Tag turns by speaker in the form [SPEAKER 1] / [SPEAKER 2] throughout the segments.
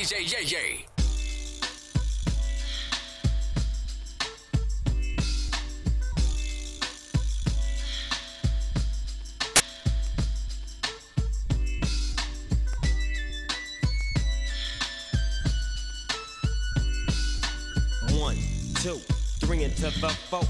[SPEAKER 1] DJ Yae Yae.
[SPEAKER 2] One, two, three into the four.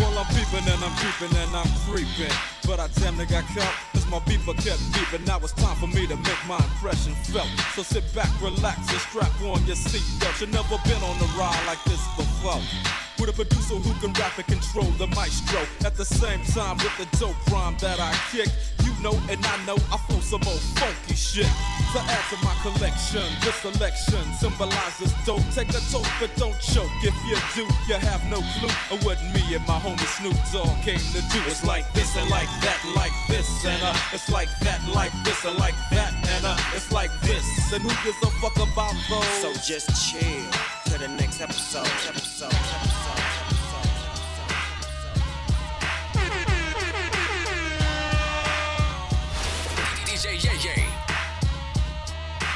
[SPEAKER 3] I'm peeping and I'm creeping and I'm creeping. But I damn near got caught my beeper kept beeping. Now it's time for me to make my impression felt. So sit back, relax, and strap on your seatbelt. You've never been on a ride like this before. With a producer who can rap and control the maestro. At the same time, with the dope rhyme that I kick. You know and I know I flow some old funky shit. To add to my collection, this selection symbolizes dope. Take a toke, but don't choke. If you do, you have no clue of what me and my homie Snoop Dogg came to do. It's like this and like that, like this and uh, it's like that, like this and like that, and uh, it's like this. And who gives a fuck about those?
[SPEAKER 2] So just chill to the next episode. episode,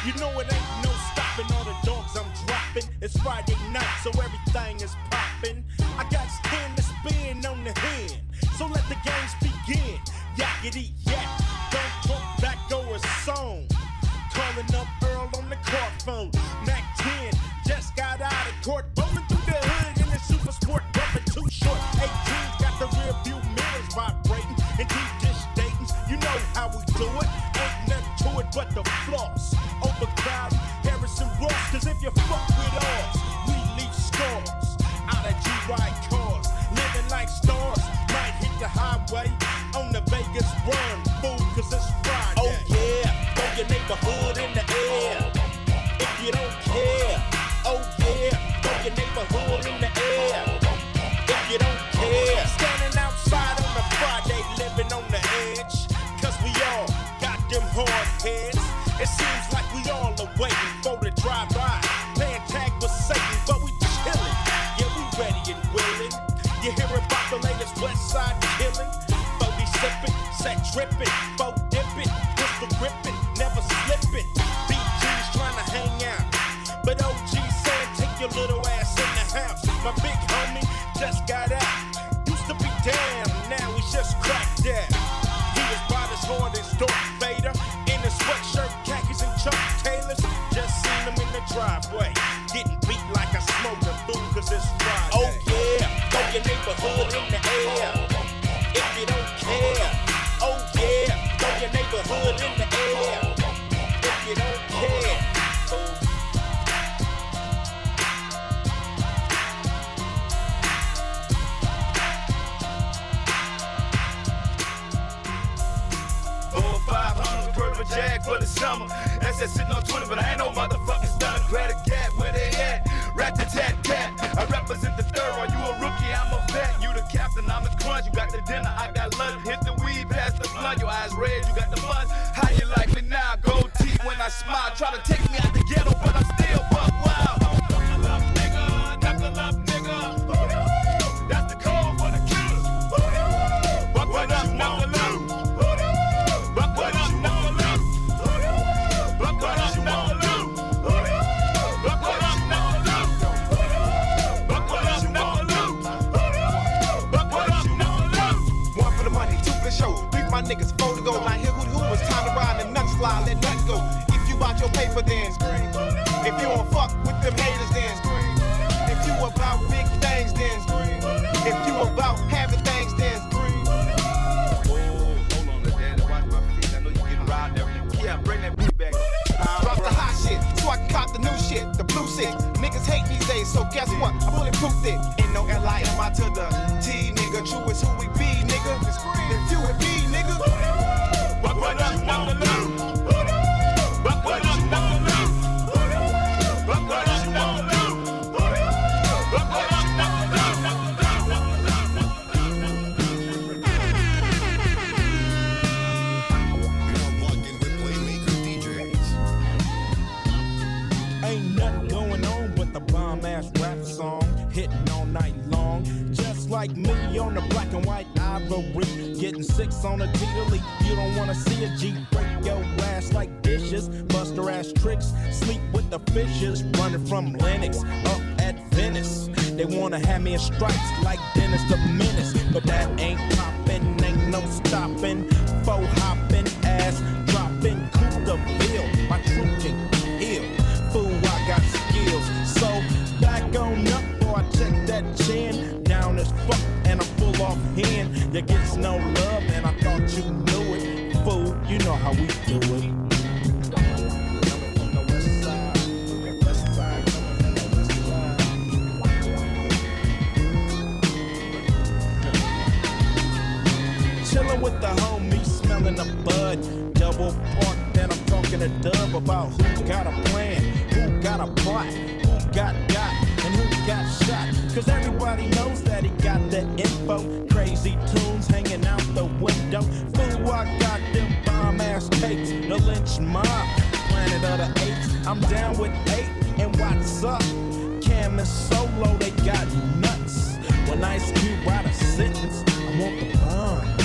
[SPEAKER 4] You know it ain't no stopping all the dogs I'm dropping. It's Friday night, so everything is popping. I got ten to spin on the hand, so let the games begin. Yakety yak, don't talk back, go a song. Calling up Earl on the car phone. Mac 10 just got out of court, rolling through the hood in the super sport, bumping too short. 18's got the rear view mirrors vibrating, and deep. You know how we do it. Ain't nothing to it but the floss. Overcrowded hard heads. It seems like we all are waiting for the drive-by. Playing tag with Satan, but we chillin'. Yeah, we ready and willing. You hear about the latest West Side killing? Bogey sippin', set trippin',
[SPEAKER 5] That sitting on Twitter, but I ain't no motherfucking stunner. Grab a where they at? Rat the tat cat. I represent the third. Are you a rookie? I'm a vet. You the captain, I'm the crunch. You got the dinner, I got lunch. Hit the weed, pass the blunt. Your eyes red, you got the buzz. How you like me now? Gold teeth when I smile. Try to take me out on. You
[SPEAKER 4] don't wanna see a G. Break your ass like dishes, buster ass tricks, sleep with the fishes, running from Lennox up at Venice. They wanna have me in stripes like Dennis the Menace, With the homies, smelling the bud. Double park, then I'm talking to Dub about who got a plan, who got a plot, who got got, and who got shot. Cause everybody knows that he got the info. Crazy tunes hanging out the window. Fool, I got them bomb ass tapes. The lynch mob, planet of the apes. I'm down with eight, and what's up? Cam and Solo, they got nuts. When Ice Cube write a sentence, I want the bond.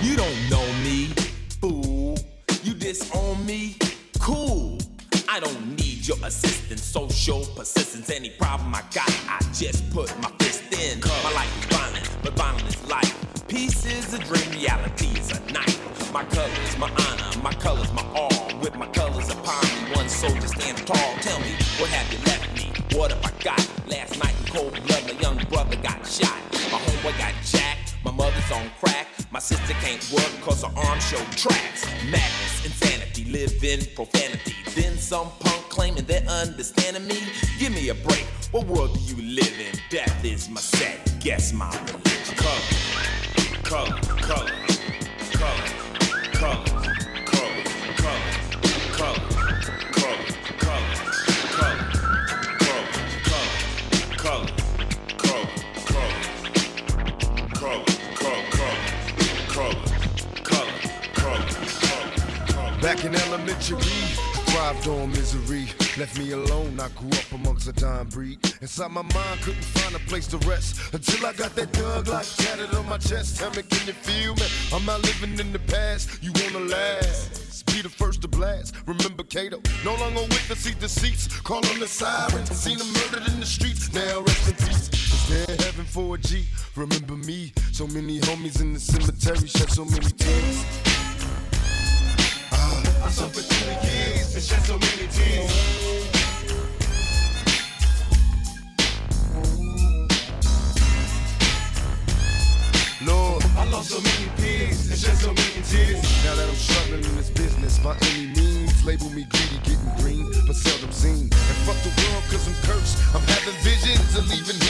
[SPEAKER 6] You don't know me, fool. You disown me, cool. I don't need your assistance, social persistence. Any problem I got, I just put my fist in. My life is violent, but violent is life. Peace is a dream, reality is a night. My colors, my honor, my colors, my all. With my colors upon me, one soldier stands tall. Tell me, what have you left me? What have I got? Last night in cold blood, my young brother got shot. My homeboy got jacked. My mother's on crack. My sister can't work cause her arm show tracks. Madness, insanity, live in profanity. Then some punk claiming they're understanding me. Give me a break. What world do you live in? Death is my set. Guess my religion.
[SPEAKER 7] color, color, color, color,
[SPEAKER 8] Back in elementary, thrived on misery. Left me alone, I grew up amongst a dying breed. Inside my mind, couldn't find a place to rest. Until I got that thug life tatted on my chest. Tell me, can you feel me? I'm not living in the past, you wanna last. Be the first to blast. Remember Cato, no longer the seat deceits. Call on the sirens, seen him murdered in the streets. Now rest in peace. There heaven for a G? Remember me, so many homies in the cemetery shed so many tears. I suffered through the years and shed so many tears. Lord, I lost so many peers and shed so many tears. Now that I'm struggling in this business by any means, label me greedy, getting green, but seldom seen. And fuck the world cause I'm cursed. I'm having visions of leaving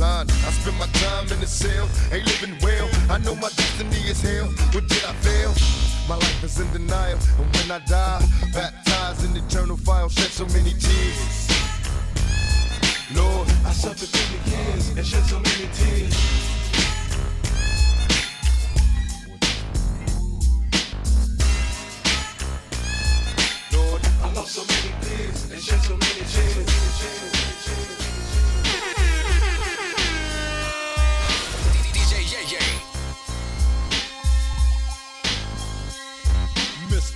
[SPEAKER 8] blind. I spend my time in the cell, ain't living well. I know my destiny is hell. What did I fail? My life is in denial, and when I die, baptized in eternal fire, shed so many tears. Lord, I suffered through the years and shed so many tears. Lord, I lost so many tears and shed so many tears.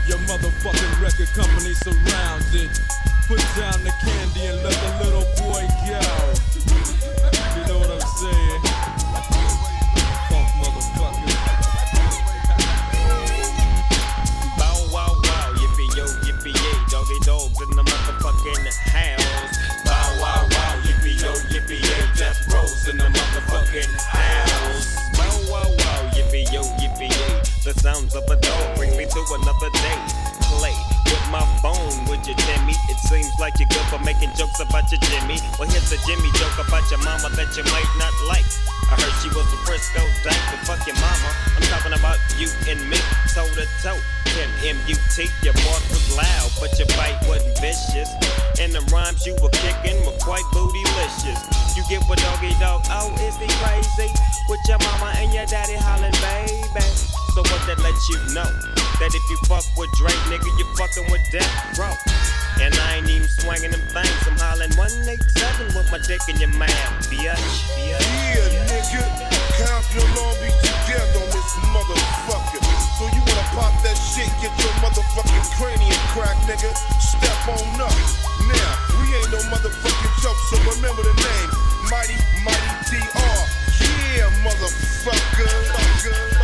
[SPEAKER 3] Have your motherfucking record company surrounded. Put down the candy and let the little boy go.
[SPEAKER 2] Making jokes about your Jimmy. Well, here's a Jimmy joke about your mama that you might not like. I heard she was a Frisco dyke, but fuck your mama. I'm talking about you and me, toe to toe. Kim M-U-T, your bark was loud, but your bite wasn't vicious. And the rhymes you were kicking were quite bootylicious. You get what doggy dog, oh, is he crazy? With your mama and your daddy hollering, baby. So what that lets you know? That if you fuck with Dre, nigga, you fucking with Death Row. And I ain't even swinging them things. I'm hollering 187 with my dick in your mouth, bitch. bitch.
[SPEAKER 9] Motherfucking cranium crack, nigga. Step on up. Now, we ain't no motherfucking joke, so remember the name. Mighty, Mighty DR. Yeah, motherfucker.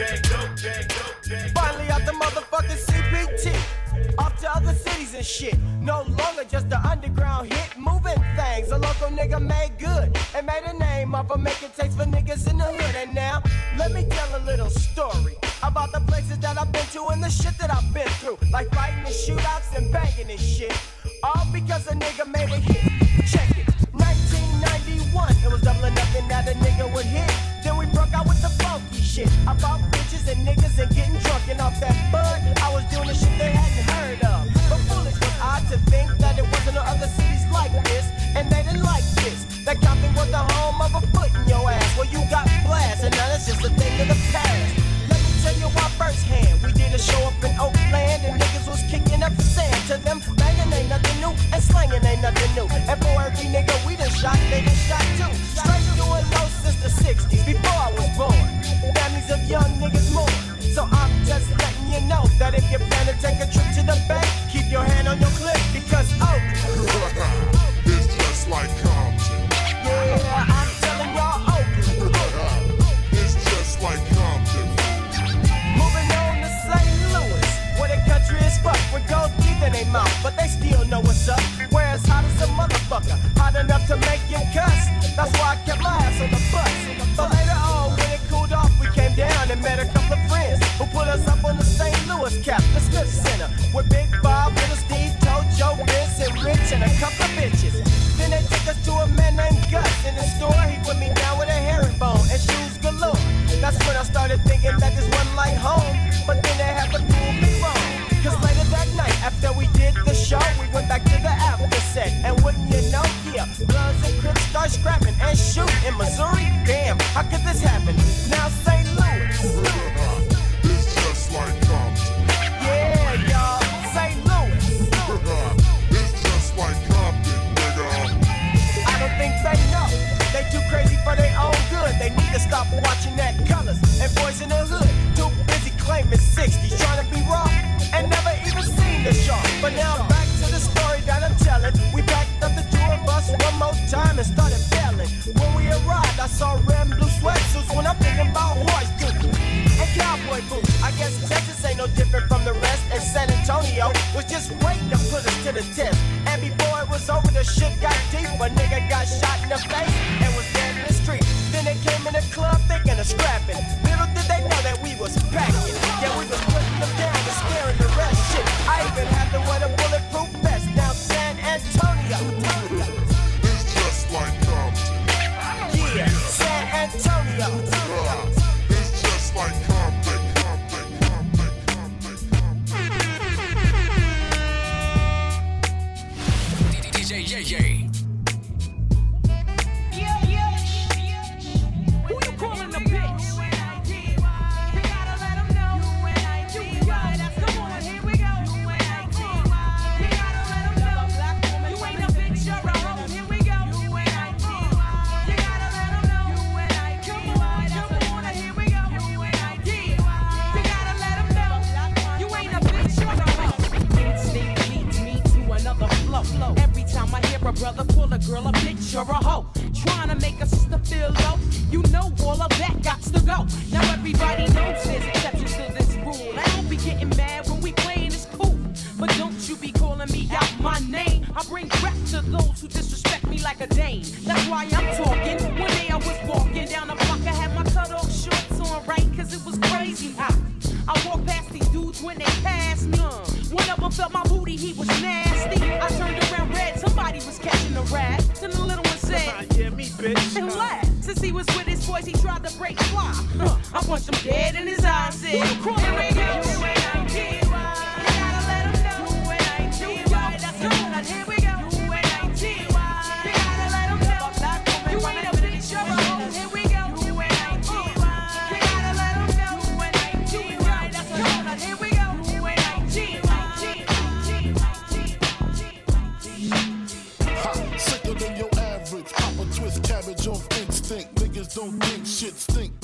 [SPEAKER 10] Finally out the motherfucking CPT. Off to other cities and shit. No longer just the underground hit. Moving things. A local nigga made good. And made a name off of making takes for niggas in the hood. And now, let me tell a little story about the places that I've been to and the shit that I've been through. Like fighting and shootouts and banging and shit. All because a nigga made a hit. Check it. 1991, it was doubling up that a nigga would hit. Then we broke out with the funky shit. I bought off that bud. I was doing the shit they. scrapping and shooting. Missouri, damn, how could this happen? Now
[SPEAKER 9] just
[SPEAKER 10] waiting to put us to the test. And before it was over, the shit got deep. A nigga got shot in the face.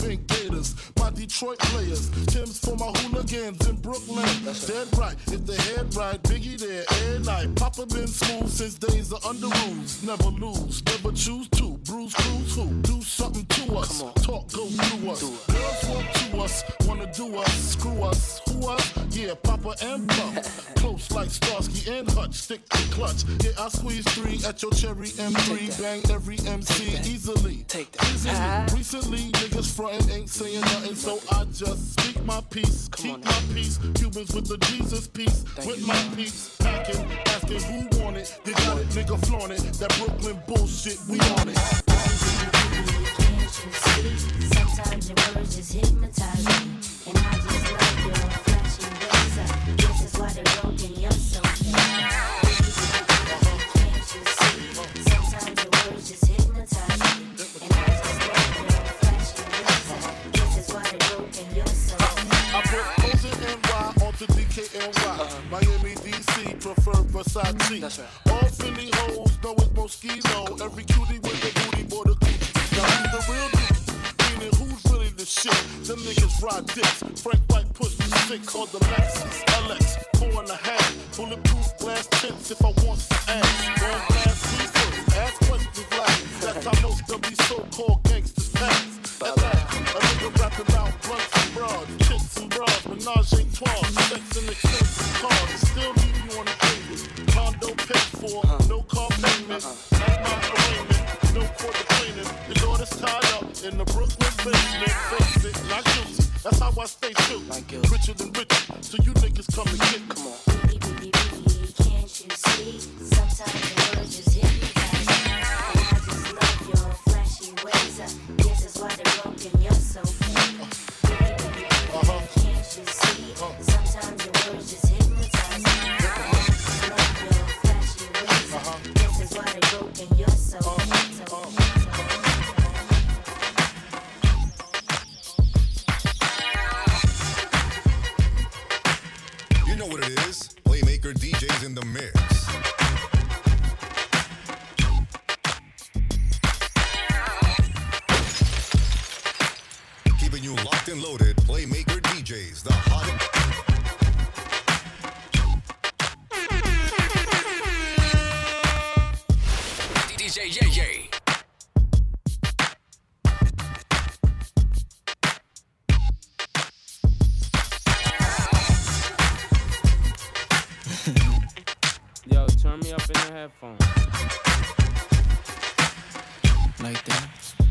[SPEAKER 11] Pink gators. My Detroit players, Tim's for my hooligans in Brooklyn. Dead right, if the head right, Biggie there every night. Papa been smooth since days of Underoos. Never lose, never choose to. Bruise, cruise, who? Do something to us. Talk, go through us. Girls want to us, wanna do us, screw us. Who us? Yeah, Papa and Puff. Close like Starsky and Hutch, stick to clutch. Yeah, I squeeze three at your cherry M3. Bang every MC easily. Take that. Easily. Recently, niggas frontin' ain't saying nothing, so I just speak my peace. Keep my peace. Cubans with the Jesus piece. with my peace. Packing, asking who want it. They got it, nigga flaunt it. That Brooklyn bullshit, we on it.
[SPEAKER 12] Sometimes your words just hypnotize me, and I just love your flashy ways. This is why they're broken.
[SPEAKER 11] Versace. All Philly hoes know it's Moschino. Every cutie with a booty, boy, the coochie. Now who's the real dude? Meaning who's really the shit? Them niggas ride dicks. Frank White push the six on the Lexus
[SPEAKER 13] Yo, turn me up in the headphones.
[SPEAKER 14] Like that?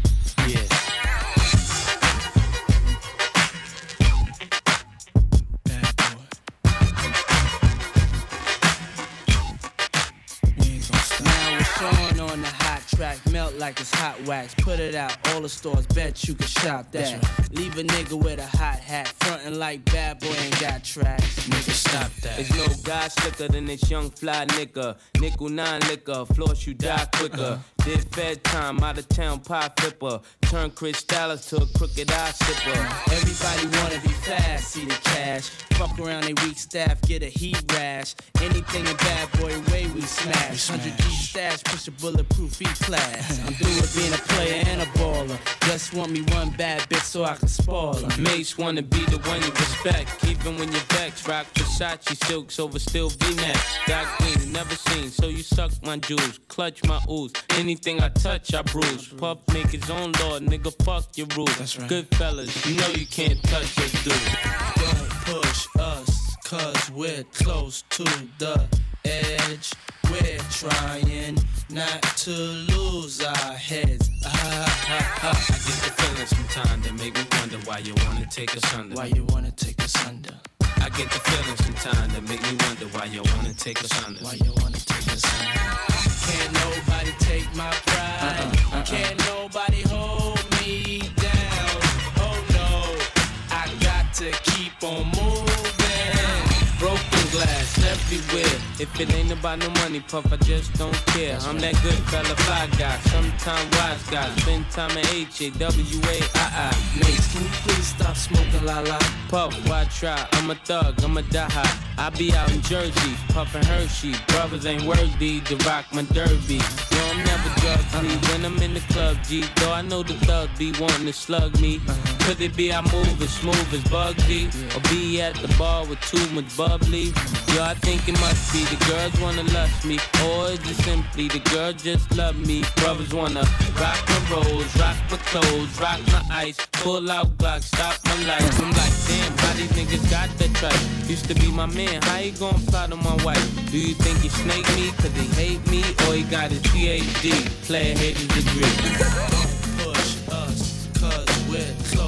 [SPEAKER 15] Hot melt like it's hot wax. Put it out, all the stores, bet you can shop that. Leave a nigga with a hot hat, frontin' like bad boy ain't got tracks. Nigga, stop that.
[SPEAKER 13] There's no guy slicker than this young fly nigga. Nickel nine liquor, floss you die quicker. Uh-huh. Did fed time, out of town pie flipper. Turn Cristal to a crooked eye sipper.
[SPEAKER 15] Everybody wanna be fast, see the cash. Fuck around, they weak staff, get a heat rash. Anything a bad boy way we smash. 100 G stash, push a bulletproof E class. I'm through with being a player and a baller. Just want me one bad bitch so I can spoil her.
[SPEAKER 13] Mase wanna be the one you respect, even when you're vexed. Rock Versace silks over still V-necks. Got green, never seen, so you suck my jewels, clutch my ooze. Anything I touch, I bruise. Puff make his own law, nigga, fuck your rules. Good fellas, you know you can't touch your dude.
[SPEAKER 15] Don't push us, cause we're close to the edge. We're trying not to lose our heads. Ah, ah, ah.
[SPEAKER 13] I get the feeling sometimes that make me wonder why you wanna take us under.
[SPEAKER 15] Why you wanna take us under?
[SPEAKER 13] I get the feeling sometimes that make me wonder why you wanna take us under.
[SPEAKER 15] Why you wanna take us under? Can't nobody take my pride. Can't nobody hold me down. Oh no, I got to keep on
[SPEAKER 13] everywhere. If it ain't about no money, puff, I just don't care. I'm that good fella, fly guy, sometime wise guy. Spend time at H A W A I I.
[SPEAKER 15] Mase, can you please stop smoking la la?
[SPEAKER 13] Puff, why try? I'm a thug, I'm a die hard. I be out in Jersey, puffin' Hershey. Brothers ain't worthy to rock my derby. No, I'm never drug free when I'm in the club, G. Though I know the thug be wanting to slug me. Uh-huh. Could it be I move as smooth as Bugsy? Or be at the bar with too much bubbly? Yo, I think it must be the girls wanna lust me. Or is it simply the girl just love me? Brothers wanna rock my rolls, rock my clothes, rock my ice, pull out Glock, stop my lights. I'm like, damn, how these niggas got that trust? Used to be my man, how you gon' plot on my wife? Do you think he snake me cause he hate me? Or he got his PhD, player haters degree?
[SPEAKER 15] Push us, cause we're close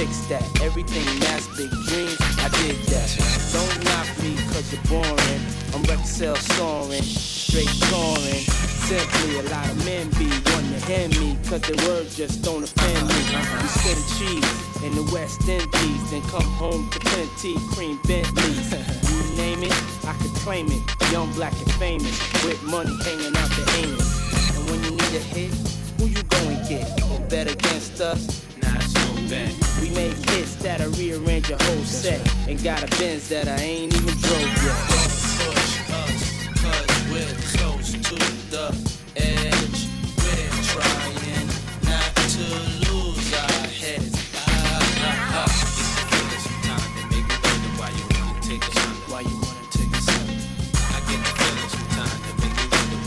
[SPEAKER 15] fix that. Everything that's big dreams, I did that. Don't knock me cause you're boring. I'm Rexel soaring, straight scoring. Simply a lot of men be wanting to hear me cause the words just don't offend me. Sit and cheese in the West Indies, then come home to plenty cream Bentleys. You name it, I could claim it. Young, black, and famous, with money hanging got a Benz that I ain't even drove yet. Push we're close to the edge. We're trying not to lose our heads.
[SPEAKER 13] Take us under.
[SPEAKER 15] Why you wanna take us under?
[SPEAKER 13] I get make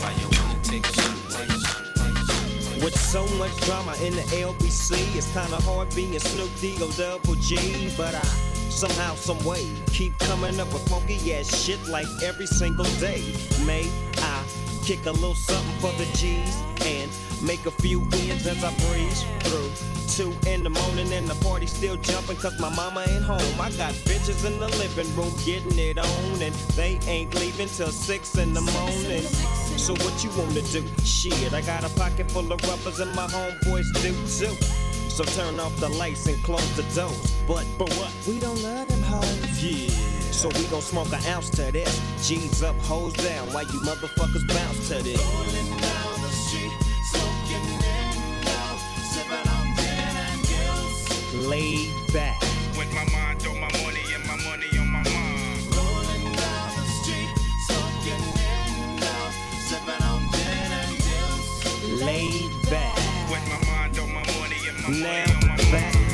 [SPEAKER 13] why you wanna take us under.
[SPEAKER 2] With so much drama in the LBC, it's kinda hard being Snoop D O double G. But I somehow, some way, keep coming up with funky ass shit like every single day. May I kick a little something for the G's and make a few wins as I breeze through. Two in the morning and the party still jumping cause my mama ain't home. I got bitches in the living room getting it on and they ain't leaving till six in the morning. So what you wanna do? Shit, I got a pocket full of rubbers and my homeboys do too. So turn off the lights and close the doors. But but what? We don't love them hoes. Yeah. So we gon' smoke an ounce to this. G's up, hoes down. Why you motherfuckers bounce to this. Rolling down the street, smoking in love, sipping on gin and gills. Laid back.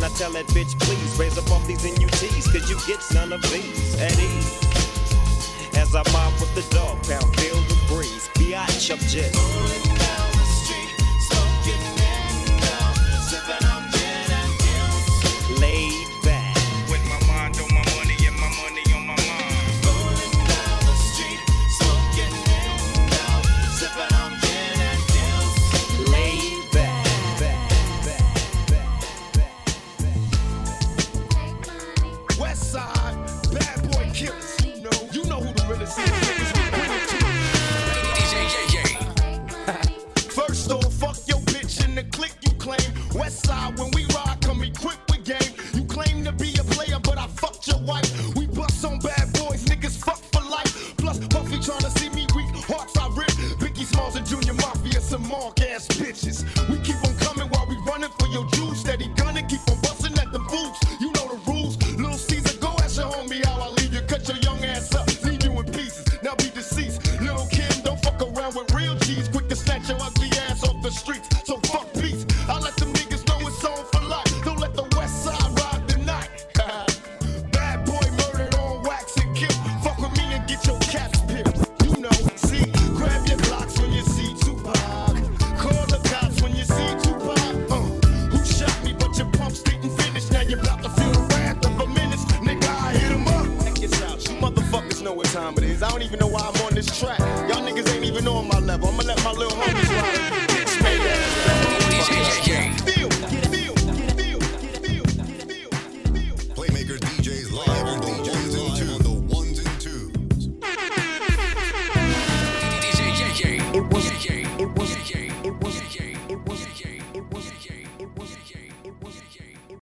[SPEAKER 2] 80 degrees when I tell that bitch, please raise up off these NUTs, cause you get none of these at ease. As I mob with the dog pound, feel the breeze. Biatch, I'm just